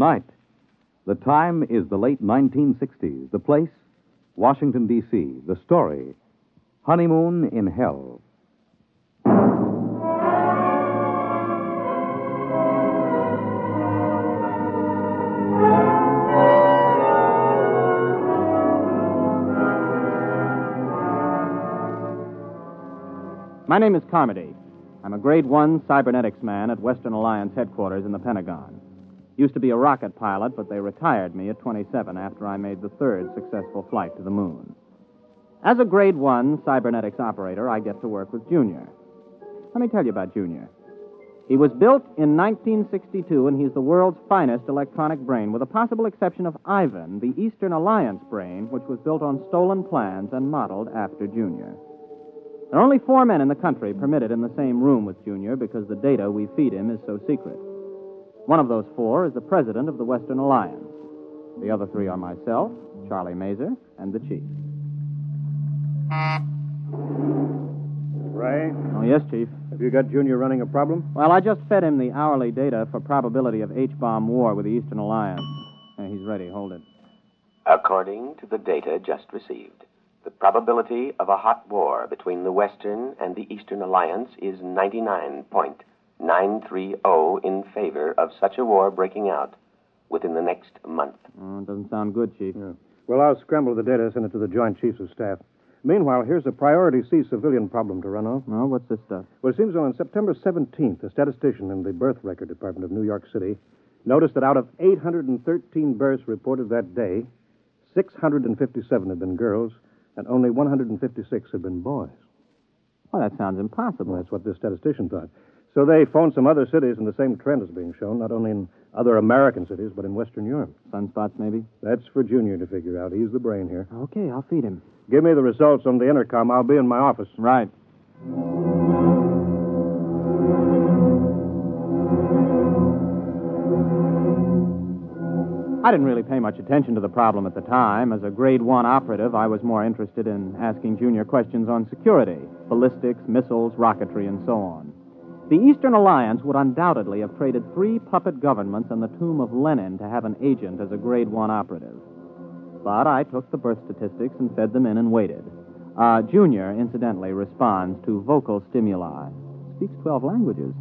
Tonight, the time is the late 1960s. The place, Washington, D.C. The story, Honeymoon in Hell. My name is Carmody. I'm a grade one cybernetics man at Western Alliance headquarters in the Pentagon. Used to be a rocket pilot, but they retired me at 27 after I made the third successful flight to the moon. As a grade one cybernetics operator, I get to work with Junior. Let me tell you about Junior. He was built in 1962, and he's the world's finest electronic brain, with the possible exception of Ivan, the Eastern Alliance brain, which was built on stolen plans and modeled after Junior. There are only four men in the country permitted in the same room with Junior because the data we feed him is so secret. One of those four is the president of the Western Alliance. The other three are myself, Charlie Mazer, and the chief. Ray, Oh, yes, chief. have you got Junior running a problem? Well, I just fed him the hourly data for probability of H-bomb war with the Eastern Alliance. Uh, he's ready. Hold it. According to the data just received, the probability of a hot war between the Western and the Eastern Alliance is 99.930 in favor of such a war breaking out within the next month. Oh, it doesn't sound good, chief. Yeah. Well, I'll scramble the data, send it to the Joint Chiefs of Staff. Meanwhile, here's a Priority C civilian problem to run off. Oh, what's this stuff? Well, it seems on September 17th, a statistician in the Birth Record Department of New York City noticed that out of 813 births reported that day, 657 had been girls, and only 156 had been boys. Well, that sounds impossible. Well, that's what this statistician thought. So they phoned some other cities, and the same trend is being shown, not only in other American cities, but in Western Europe. Sunspots, maybe? That's for Junior to figure out. He's the brain here. Okay, I'll feed him. Give me the results on the intercom. I'll be in my office. Right. I didn't really pay much attention to the problem at the time. As a grade one operative, I was more interested in asking Junior questions on security, ballistics, missiles, rocketry, and so on. The Eastern Alliance would undoubtedly have traded three puppet governments and the tomb of Lenin to have an agent as a grade one operative. But I took the birth statistics and fed them in and waited. Uh, Junior, incidentally, responds to vocal stimuli. Speaks 12 languages.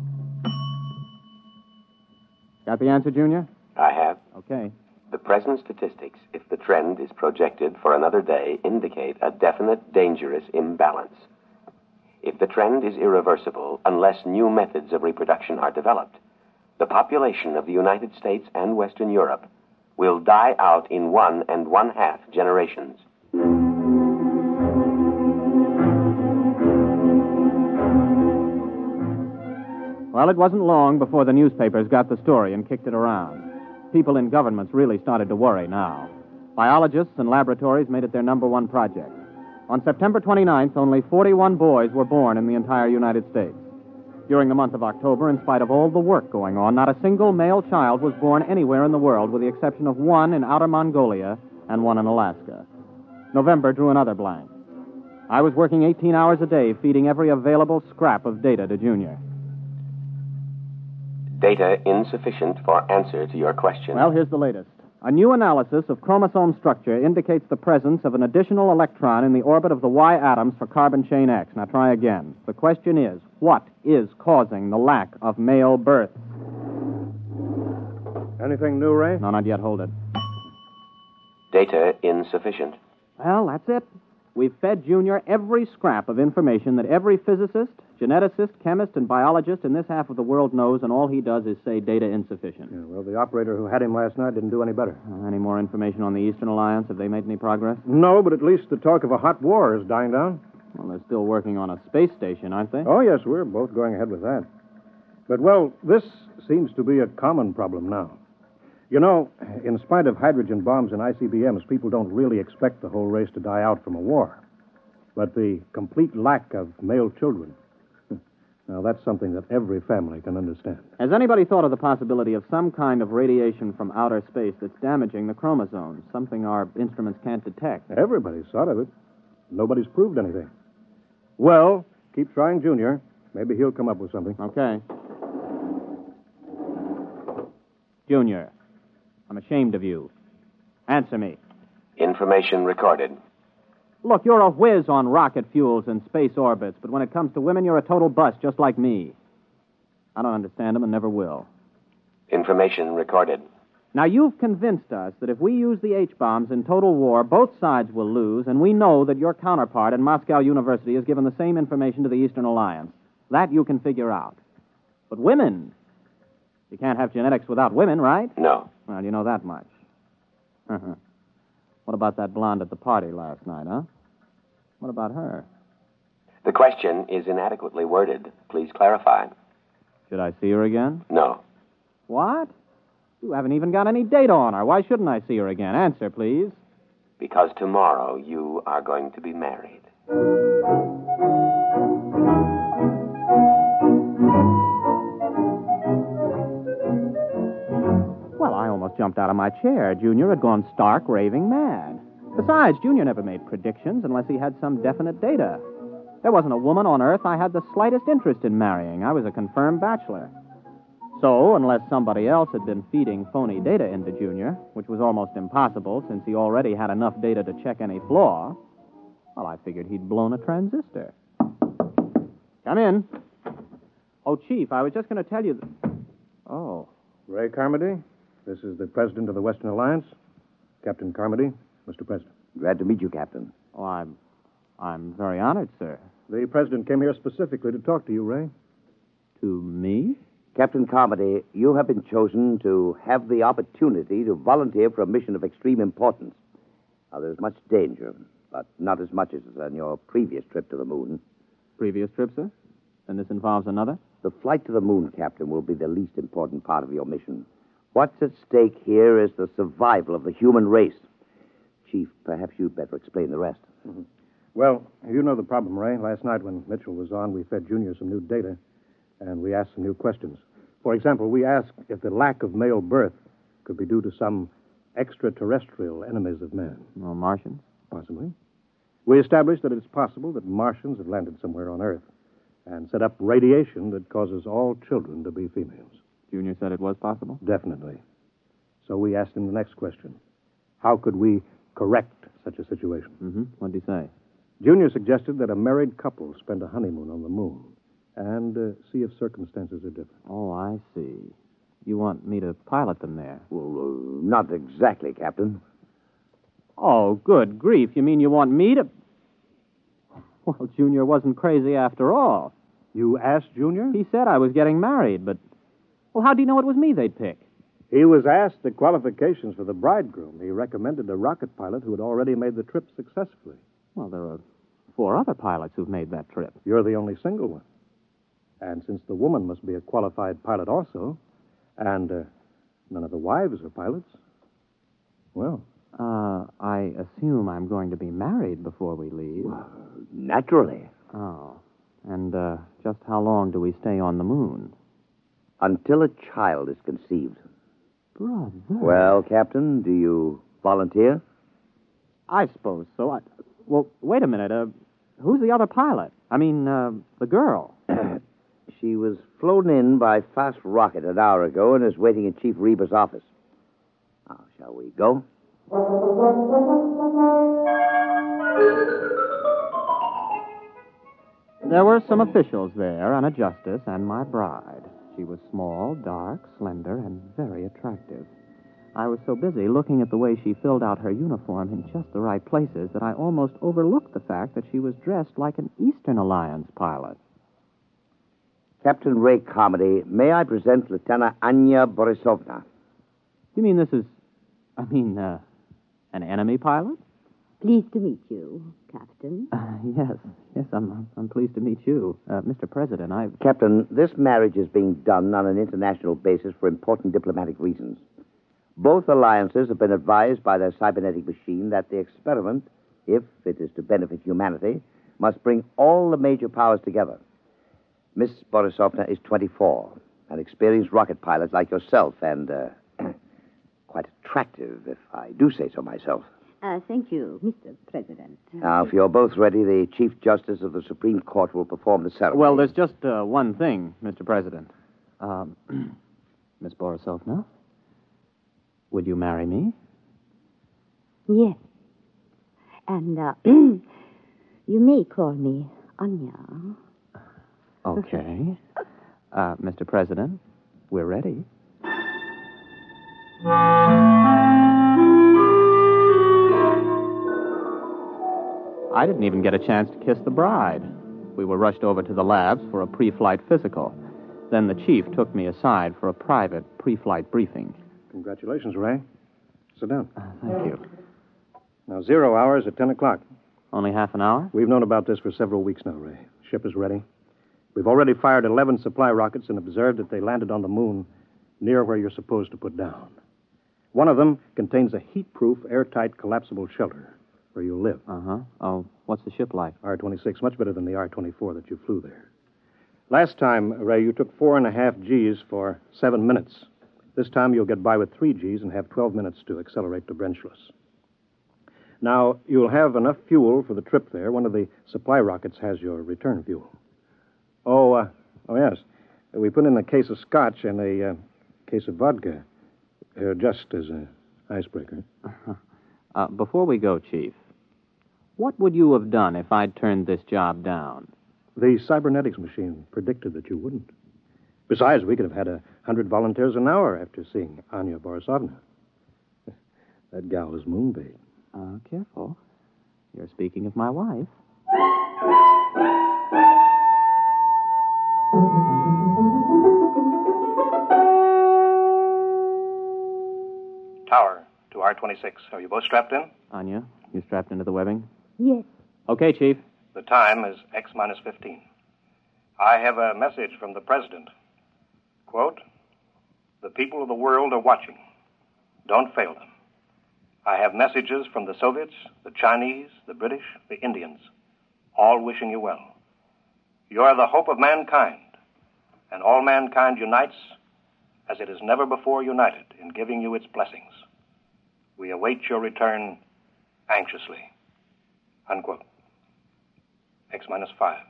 Got the answer, Junior? I have. Okay. The present statistics, if the trend is projected for another day, indicate a definite dangerous imbalance. If the trend is irreversible, unless new methods of reproduction are developed, the population of the United States and Western Europe will die out in one and one half generations. Well, it wasn't long before the newspapers got the story and kicked it around. People in governments really started to worry now. Biologists and laboratories made it their number one project. On September 29th, only 41 boys were born in the entire United States. During the month of October, in spite of all the work going on, not a single male child was born anywhere in the world, with the exception of one in outer Mongolia and one in Alaska. November drew another blank. I was working 18 hours a day, feeding every available scrap of data to Junior. Data insufficient for answer to your question. Well, here's the latest. A new analysis of chromosome structure indicates the presence of an additional electron in the orbit of the Y atoms for carbon chain X. Now try again. The question is what is causing the lack of male birth? Anything new, Ray? No, not yet. Hold it. Data insufficient. Well, that's it. We've fed Junior every scrap of information that every physicist, geneticist, chemist, and biologist in this half of the world knows, and all he does is say data insufficient. Yeah, well, the operator who had him last night didn't do any better. Uh, any more information on the Eastern Alliance? Have they made any progress? No, but at least the talk of a hot war is dying down. Well, they're still working on a space station, aren't they? Oh, yes, we're both going ahead with that. But, well, this seems to be a common problem now. You know, in spite of hydrogen bombs and ICBMs, people don't really expect the whole race to die out from a war. But the complete lack of male children, now that's something that every family can understand. Has anybody thought of the possibility of some kind of radiation from outer space that's damaging the chromosomes, something our instruments can't detect? Everybody's thought of it. Nobody's proved anything. Well, keep trying, Junior. Maybe he'll come up with something. Okay. Junior, I'm ashamed of you. Answer me. Information recorded. Look, you're a whiz on rocket fuels and space orbits, but when it comes to women, you're a total bust, just like me. I don't understand them and never will. Information recorded. Now, you've convinced us that if we use the H bombs in total war, both sides will lose, and we know that your counterpart in Moscow University has given the same information to the Eastern Alliance. That you can figure out. But women, you can't have genetics without women, right? No. Well, you know that much. Uh-huh. What about that blonde at the party last night, huh? What about her? The question is inadequately worded. Please clarify. Should I see her again? No. What? You haven't even got any data on her. Why shouldn't I see her again? Answer, please. Because tomorrow you are going to be married. Jumped out of my chair. Junior had gone stark raving mad. Besides, Junior never made predictions unless he had some definite data. There wasn't a woman on earth I had the slightest interest in marrying. I was a confirmed bachelor. So, unless somebody else had been feeding phony data into Junior, which was almost impossible since he already had enough data to check any flaw, well, I figured he'd blown a transistor. Come in. Oh, Chief, I was just going to tell you. That... Oh. Ray Carmody, this is the president of the Western Alliance. Captain Carmody, Mr. President. Glad to meet you, Captain. Oh, I'm. I'm very honored, sir. The president came here specifically to talk to you, Ray. To me? Captain Carmody, you have been chosen to have the opportunity to volunteer for a mission of extreme importance. Now, there's much danger, but not as much as on your previous trip to the moon. Previous trip, sir? Then this involves another? The flight to the moon, Captain, will be the least important part of your mission. What's at stake here is the survival of the human race. Chief, perhaps you'd better explain the rest. Mm-hmm. Well, you know the problem, Ray. Last night when Mitchell was on, we fed Junior some new data, and we asked some new questions. For example, we asked if the lack of male birth could be due to some extraterrestrial enemies of man. No Martians? Possibly. We established that it's possible that Martians have landed somewhere on Earth and set up radiation that causes all children to be females. Junior said it was possible? Definitely. So we asked him the next question How could we correct such a situation? Mm-hmm. What did he say? Junior suggested that a married couple spend a honeymoon on the moon and uh, see if circumstances are different. Oh, I see. You want me to pilot them there? Well, uh, not exactly, Captain. Oh, good grief. You mean you want me to. Well, Junior wasn't crazy after all. You asked Junior? He said I was getting married, but. Well, how do you know it was me they'd pick? He was asked the qualifications for the bridegroom. He recommended a rocket pilot who had already made the trip successfully. Well, there are four other pilots who've made that trip. You're the only single one. And since the woman must be a qualified pilot also, and uh, none of the wives are pilots, well. Uh, I assume I'm going to be married before we leave. Well, naturally. Oh. And uh, just how long do we stay on the moon? Until a child is conceived. Brother. Well, Captain, do you volunteer? I suppose so. I... Well, wait a minute. Uh, who's the other pilot? I mean, uh, the girl. she was flown in by fast rocket an hour ago and is waiting in Chief Reba's office. Now, shall we go? There were some officials there, and a justice, and my bride. She was small, dark, slender, and very attractive. I was so busy looking at the way she filled out her uniform in just the right places that I almost overlooked the fact that she was dressed like an Eastern Alliance pilot. Captain Ray Carmody, may I present Lieutenant Anya Borisovna? You mean this is, I mean, uh, an enemy pilot? Pleased to meet you, Captain. Uh, yes, yes, I'm, I'm pleased to meet you. Uh, Mr. President, I've. Captain, this marriage is being done on an international basis for important diplomatic reasons. Both alliances have been advised by their cybernetic machine that the experiment, if it is to benefit humanity, must bring all the major powers together. Miss Borisovna is 24, an experienced rocket pilot like yourself, and uh, quite attractive, if I do say so myself. Uh, thank you, Mr. President. Now, if you're both ready, the Chief Justice of the Supreme Court will perform the ceremony. Well, there's just uh, one thing, Mr. President. Um, Miss Borisovna, would you marry me? Yes. And uh, you may call me Anya. Okay. Uh, Mr. President, we're ready. I didn't even get a chance to kiss the bride. We were rushed over to the labs for a pre flight physical. Then the chief took me aside for a private pre flight briefing. Congratulations, Ray. Sit down. Uh, thank you. Now, zero hours at 10 o'clock. Only half an hour? We've known about this for several weeks now, Ray. Ship is ready. We've already fired 11 supply rockets and observed that they landed on the moon near where you're supposed to put down. One of them contains a heat proof, airtight, collapsible shelter where you'll live. Uh huh. Oh, what's the ship like? R 26, much better than the R 24 that you flew there. Last time, Ray, you took four and a half G's for seven minutes. This time you'll get by with three G's and have 12 minutes to accelerate to Brenchless. Now, you'll have enough fuel for the trip there. One of the supply rockets has your return fuel. Oh, uh, oh yes. We put in a case of scotch and a uh, case of vodka, uh, just as an icebreaker. Uh, before we go, Chief, what would you have done if I'd turned this job down? The cybernetics machine predicted that you wouldn't. Besides, we could have had a hundred volunteers an hour after seeing Anya Borisovna. That gal is moonbait. Uh, careful. You're speaking of my wife. To R26. Are you both strapped in? Anya, you strapped into the webbing? Yes. Okay, Chief. The time is X minus 15. I have a message from the President. Quote The people of the world are watching. Don't fail them. I have messages from the Soviets, the Chinese, the British, the Indians, all wishing you well. You are the hope of mankind, and all mankind unites as it has never before united in giving you its blessings. We await your return anxiously. Unquote. X minus five,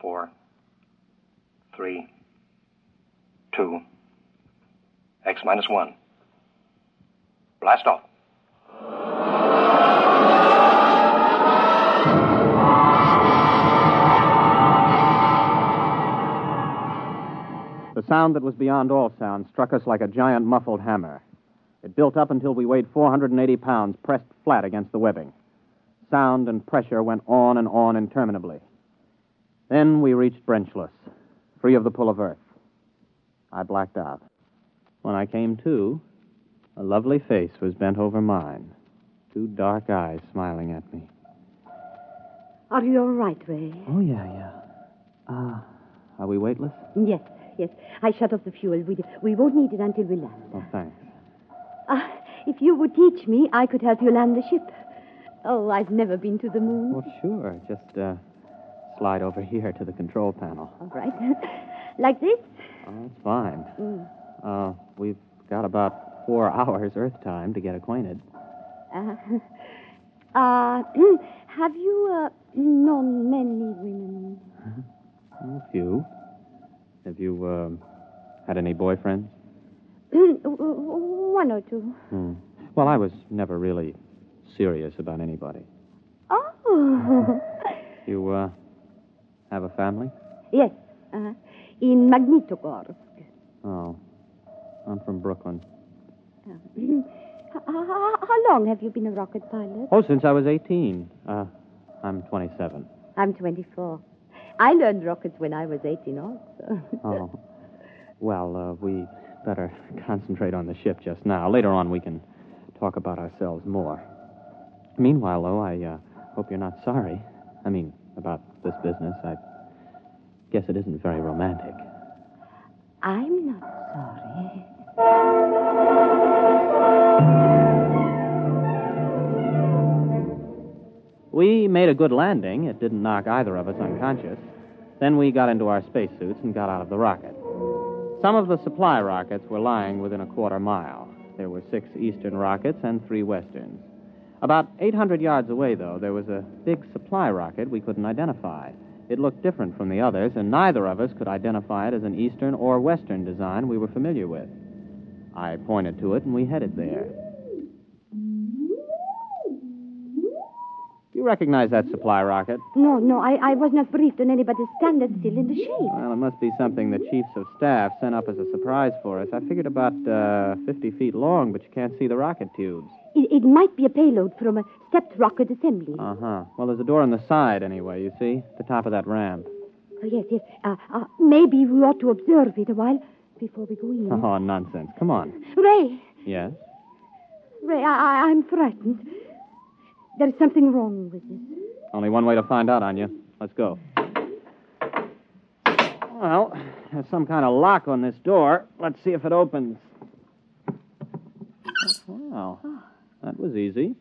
four, three, two, X minus one. Blast off. The sound that was beyond all sound struck us like a giant muffled hammer. It built up until we weighed 480 pounds pressed flat against the webbing. Sound and pressure went on and on interminably. Then we reached Brenchless, free of the pull of Earth. I blacked out. When I came to, a lovely face was bent over mine, two dark eyes smiling at me. Are you all right, Ray? Oh, yeah, yeah. Ah, are we weightless? Yes, yes. I shut off the fuel. We, we won't need it until we land. Oh, thanks. Uh, if you would teach me, I could help you land the ship. Oh, I've never been to the moon. Well, sure. Just uh, slide over here to the control panel. All right. like this? Oh, that's fine. Mm. Uh, we've got about four hours Earth time to get acquainted. Uh, uh, have you uh, known many women? A few. Have you um, had any boyfriends? One or two. Hmm. Well, I was never really serious about anybody. Oh. You, uh, have a family? yes. Uh, in Magnitogorsk. Oh. I'm from Brooklyn. H- How, how long have you been a rocket pilot? Oh, since I was 18. Uh, I'm 27. I'm 24. I learned rockets when I was 18 also. Oh. Well, uh, we better concentrate on the ship just now. Later on, we can talk about ourselves more. Meanwhile, though, I uh, hope you're not sorry. I mean, about this business. I guess it isn't very romantic. I'm not sorry. We made a good landing. It didn't knock either of us unconscious. Then we got into our spacesuits and got out of the rocket. Some of the supply rockets were lying within a quarter mile. There were six eastern rockets and three westerns. About 800 yards away, though, there was a big supply rocket we couldn't identify. It looked different from the others, and neither of us could identify it as an eastern or western design we were familiar with. I pointed to it, and we headed there. You recognize that supply rocket? No, no, I, I was not briefed on anybody's standard still in the shape. Well, it must be something the chiefs of staff sent up as a surprise for us. I figured about uh, 50 feet long, but you can't see the rocket tubes. It, it might be a payload from a stepped rocket assembly. Uh huh. Well, there's a door on the side, anyway, you see? The top of that ramp. Oh, yes, yes. Uh, uh, maybe we ought to observe it a while before we go in. Oh, nonsense. Come on. Ray, Yes? Ray, I, I, I'm frightened. There's something wrong with this. Only one way to find out, Anya. Let's go. Well, there's some kind of lock on this door. Let's see if it opens. Well, that was easy.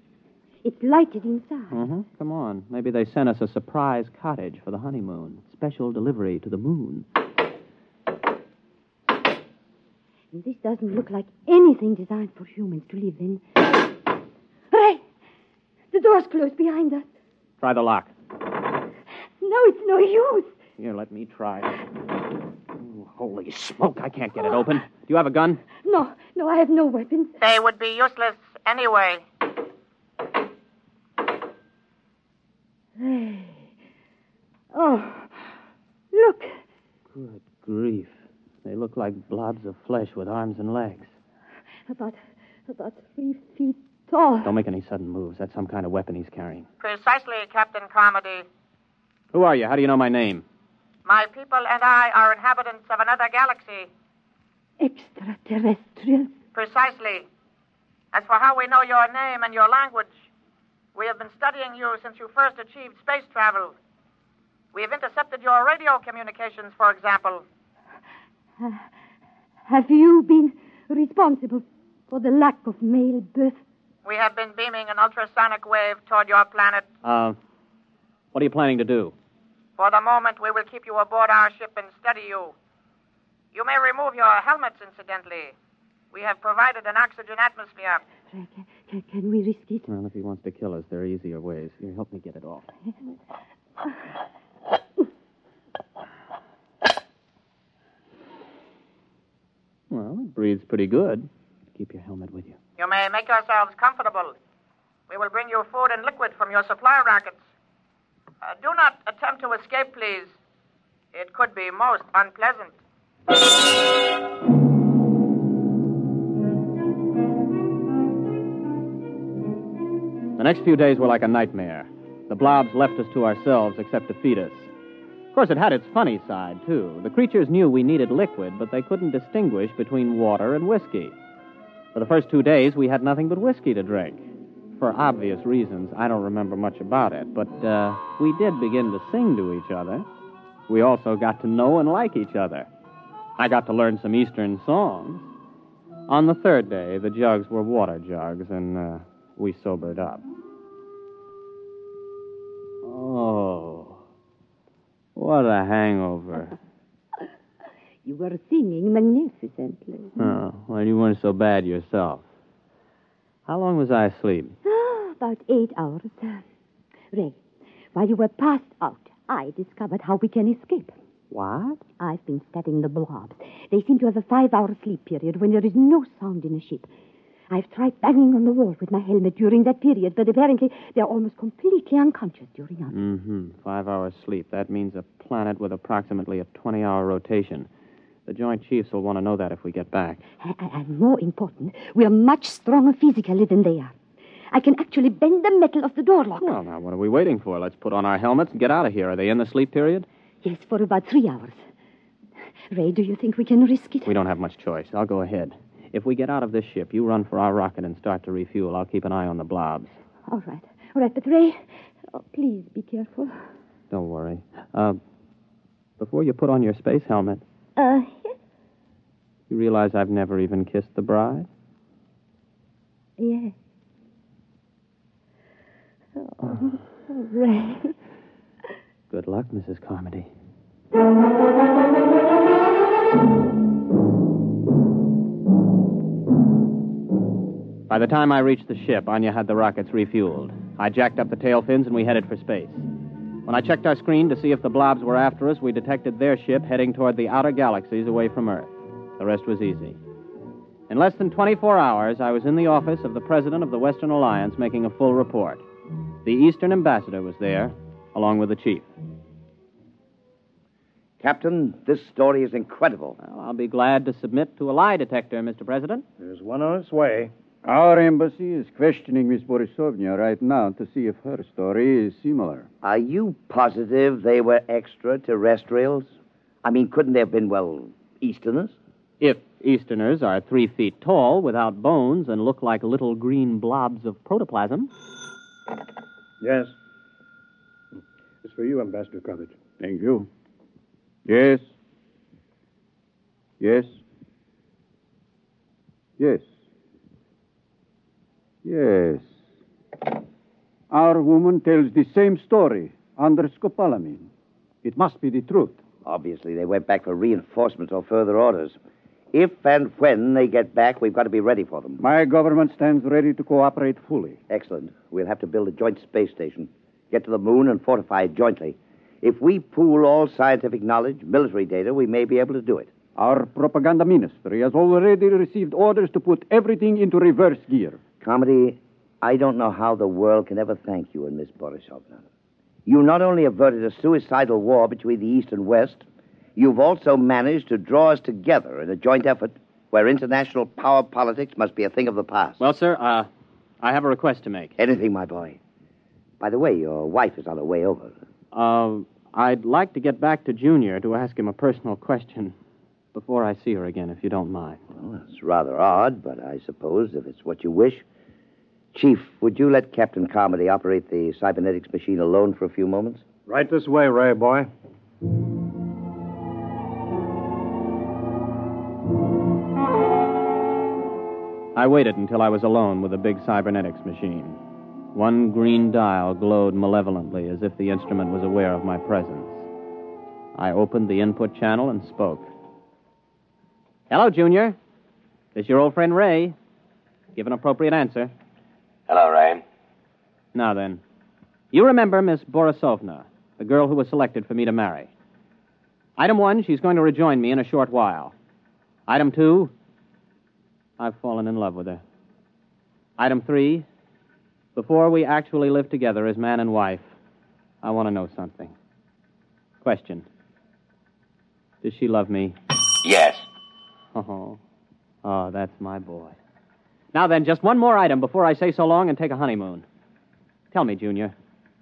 It's lighted inside. Mm-hmm. Come on. Maybe they sent us a surprise cottage for the honeymoon. Special delivery to the moon. This doesn't look like anything designed for humans to live in. Ray, the door's closed behind us. Try the lock. No, it's no use. Here, let me try. Ooh, holy smoke, I can't get it open. Ah. Do you have a gun? No, no, I have no weapons. They would be useless anyway. Ray. Oh, look. Good grief. They look like blobs of flesh with arms and legs. About, about three feet tall. Don't make any sudden moves. That's some kind of weapon he's carrying. Precisely, Captain Carmody. Who are you? How do you know my name? My people and I are inhabitants of another galaxy. Extraterrestrials. Precisely. As for how we know your name and your language, we have been studying you since you first achieved space travel. We have intercepted your radio communications, for example. Uh, have you been responsible for the lack of male birth? We have been beaming an ultrasonic wave toward your planet. Uh, what are you planning to do? For the moment, we will keep you aboard our ship and study you. You may remove your helmets, incidentally. We have provided an oxygen atmosphere. Can, can, can we risk it? Well, if he wants to kill us, there are easier ways. Here, help me get it off. Well, it breathes pretty good. Keep your helmet with you. You may make yourselves comfortable. We will bring you food and liquid from your supply rockets. Uh, do not attempt to escape, please. It could be most unpleasant. The next few days were like a nightmare. The blobs left us to ourselves except to feed us. Of course, it had its funny side, too. The creatures knew we needed liquid, but they couldn't distinguish between water and whiskey. For the first two days, we had nothing but whiskey to drink. For obvious reasons, I don't remember much about it, but uh, we did begin to sing to each other. We also got to know and like each other. I got to learn some Eastern songs. On the third day, the jugs were water jugs, and uh, we sobered up. Oh, what a hangover. You were singing magnificently. Oh, well, you weren't so bad yourself. How long was I asleep? Ah, about eight hours. Ray, while you were passed out, I discovered how we can escape. What? I've been studying the blobs. They seem to have a five hour sleep period when there is no sound in a ship. I've tried banging on the wall with my helmet during that period, but apparently they're almost completely unconscious during others. Mm-hmm. Five hours sleep. That means a planet with approximately a 20 hour rotation. The Joint Chiefs will want to know that if we get back. And, more important, we're much stronger physically than they are. I can actually bend the metal of the door lock. Well, now, what are we waiting for? Let's put on our helmets and get out of here. Are they in the sleep period? Yes, for about three hours. Ray, do you think we can risk it? We don't have much choice. I'll go ahead. If we get out of this ship, you run for our rocket and start to refuel. I'll keep an eye on the blobs. All right. All right, but Ray, oh, please be careful. Don't worry. Uh, before you put on your space helmet, Uh, yes. you realize I've never even kissed the bride? Yes. Oh, oh, Ray. Good luck, Mrs. Carmody. By the time I reached the ship, Anya had the rockets refueled. I jacked up the tail fins and we headed for space. When I checked our screen to see if the blobs were after us, we detected their ship heading toward the outer galaxies away from Earth. The rest was easy. In less than 24 hours, I was in the office of the President of the Western Alliance making a full report. The Eastern Ambassador was there, along with the Chief. Captain, this story is incredible. Well, I'll be glad to submit to a lie detector, Mr. President. There's one on its way. Our embassy is questioning Miss Borisovna right now to see if her story is similar. Are you positive they were extraterrestrials? I mean, couldn't they have been, well, Easterners? If Easterners are three feet tall, without bones, and look like little green blobs of protoplasm. Yes. It's for you, Ambassador Coverage. Thank you. Yes. Yes. Yes. Yes. Our woman tells the same story under scopolamine. It must be the truth. Obviously, they went back for reinforcements or further orders. If and when they get back, we've got to be ready for them. My government stands ready to cooperate fully. Excellent. We'll have to build a joint space station, get to the moon, and fortify it jointly. If we pool all scientific knowledge, military data, we may be able to do it. Our propaganda ministry has already received orders to put everything into reverse gear. Carmody, I don't know how the world can ever thank you and Miss Borisovna. You not only averted a suicidal war between the East and West, you've also managed to draw us together in a joint effort where international power politics must be a thing of the past. Well, sir, uh, I have a request to make. Anything, my boy. By the way, your wife is on her way over. Uh, I'd like to get back to Junior to ask him a personal question before I see her again, if you don't mind. Well, it's rather odd, but I suppose if it's what you wish. Chief, would you let Captain Carmody operate the cybernetics machine alone for a few moments? Right this way, Ray, boy. I waited until I was alone with the big cybernetics machine. One green dial glowed malevolently as if the instrument was aware of my presence. I opened the input channel and spoke. Hello, Junior. This your old friend Ray. Give an appropriate answer. Hello, Ray. Now then, you remember Miss Borisovna, the girl who was selected for me to marry. Item one, she's going to rejoin me in a short while. Item two, I've fallen in love with her. Item three, before we actually live together as man and wife, I want to know something. Question Does she love me? Yes. Oh, oh, that's my boy. Now then, just one more item before I say so long and take a honeymoon. Tell me, Junior,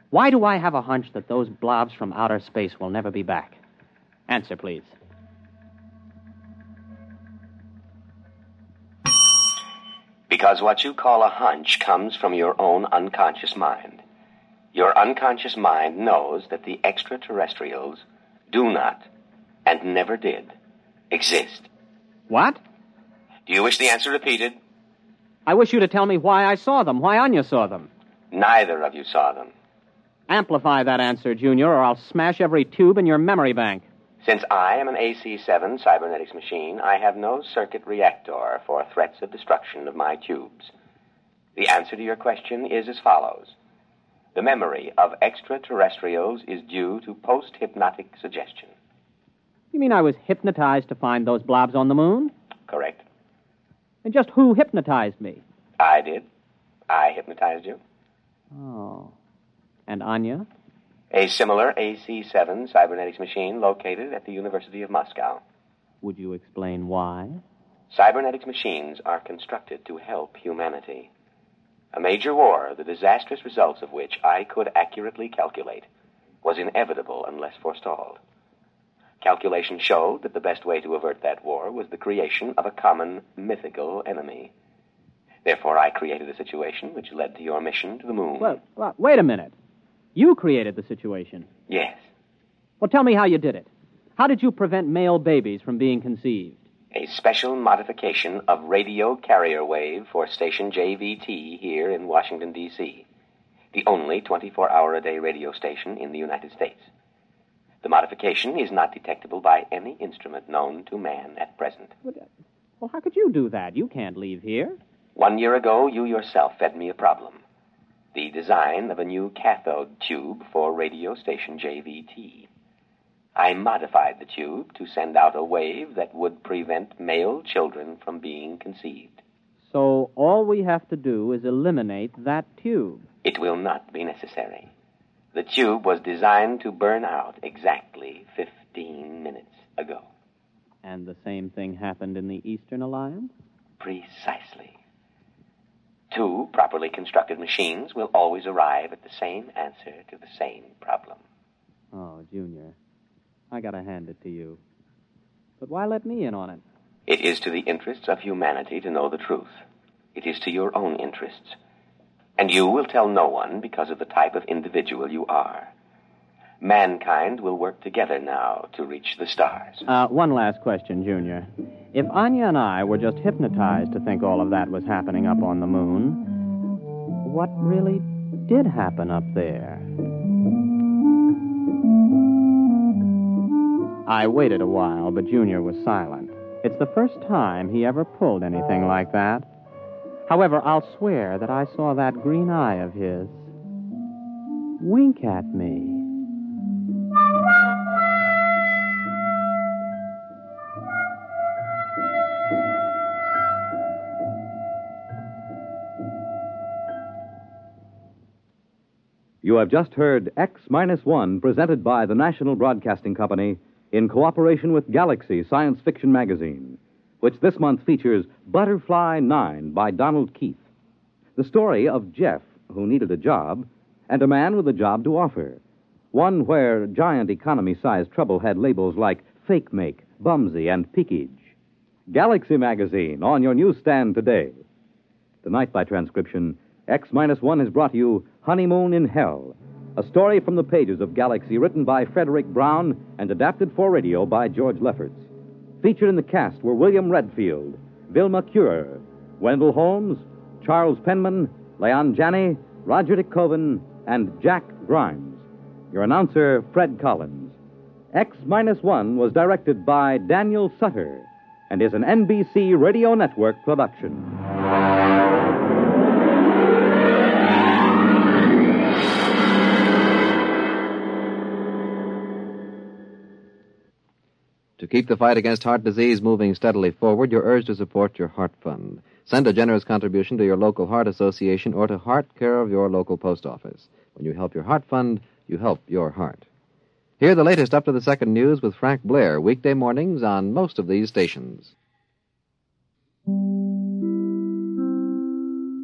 why do I have a hunch that those blobs from outer space will never be back? Answer, please. Because what you call a hunch comes from your own unconscious mind. Your unconscious mind knows that the extraterrestrials do not, and never did, exist. What? Do you wish the answer repeated? I wish you to tell me why I saw them, why Anya saw them. Neither of you saw them. Amplify that answer, Junior, or I'll smash every tube in your memory bank. Since I am an AC 7 cybernetics machine, I have no circuit reactor for threats of destruction of my tubes. The answer to your question is as follows The memory of extraterrestrials is due to post hypnotic suggestion. You mean I was hypnotized to find those blobs on the moon? Correct. And just who hypnotized me? I did. I hypnotized you. Oh. And Anya? A similar AC 7 cybernetics machine located at the University of Moscow. Would you explain why? Cybernetics machines are constructed to help humanity. A major war, the disastrous results of which I could accurately calculate, was inevitable unless forestalled. Calculation showed that the best way to avert that war was the creation of a common mythical enemy. Therefore, I created a situation which led to your mission to the moon. Well, well, wait a minute. You created the situation. Yes. Well, tell me how you did it. How did you prevent male babies from being conceived? A special modification of radio carrier wave for station JVT here in Washington, D.C., the only 24 hour a day radio station in the United States. The modification is not detectable by any instrument known to man at present. Uh, well, how could you do that? You can't leave here. One year ago, you yourself fed me a problem the design of a new cathode tube for radio station JVT. I modified the tube to send out a wave that would prevent male children from being conceived. So all we have to do is eliminate that tube. It will not be necessary. The tube was designed to burn out exactly 15 minutes ago. And the same thing happened in the Eastern Alliance? Precisely. Two properly constructed machines will always arrive at the same answer to the same problem. Oh, Junior, I gotta hand it to you. But why let me in on it? It is to the interests of humanity to know the truth. It is to your own interests. And you will tell no one because of the type of individual you are. Mankind will work together now to reach the stars. Uh, one last question, Junior. If Anya and I were just hypnotized to think all of that was happening up on the moon, what really did happen up there? I waited a while, but Junior was silent. It's the first time he ever pulled anything like that. However, I'll swear that I saw that green eye of his wink at me. You have just heard X Minus One presented by the National Broadcasting Company in cooperation with Galaxy Science Fiction Magazine, which this month features Butterfly Nine by Donald Keith. The story of Jeff, who needed a job, and a man with a job to offer. One where giant economy sized trouble had labels like fake make, bumsy, and peakage. Galaxy Magazine on your newsstand today. Tonight, by transcription, X Minus One has brought you Honeymoon in Hell, a story from the pages of Galaxy written by Fredric Brown and adapted for radio by George Lefferts. Featured in the cast were William Redfield, Vilma Kurer, Wendell Holmes, Charles Penman, Leon Janney, Roger DeKoven, and Jack Grimes. Your announcer, Fred Collins. X Minus One was directed by Daniel Sutter and is an NBC Radio Network production. To keep the fight against heart disease moving steadily forward, you're urged to support your Heart Fund. Send a generous contribution to your local Heart Association or to Heart Care of your local post office. When you help your Heart Fund, you help your heart. Hear the latest up to the second news with Frank Blair, weekday mornings on most of these stations.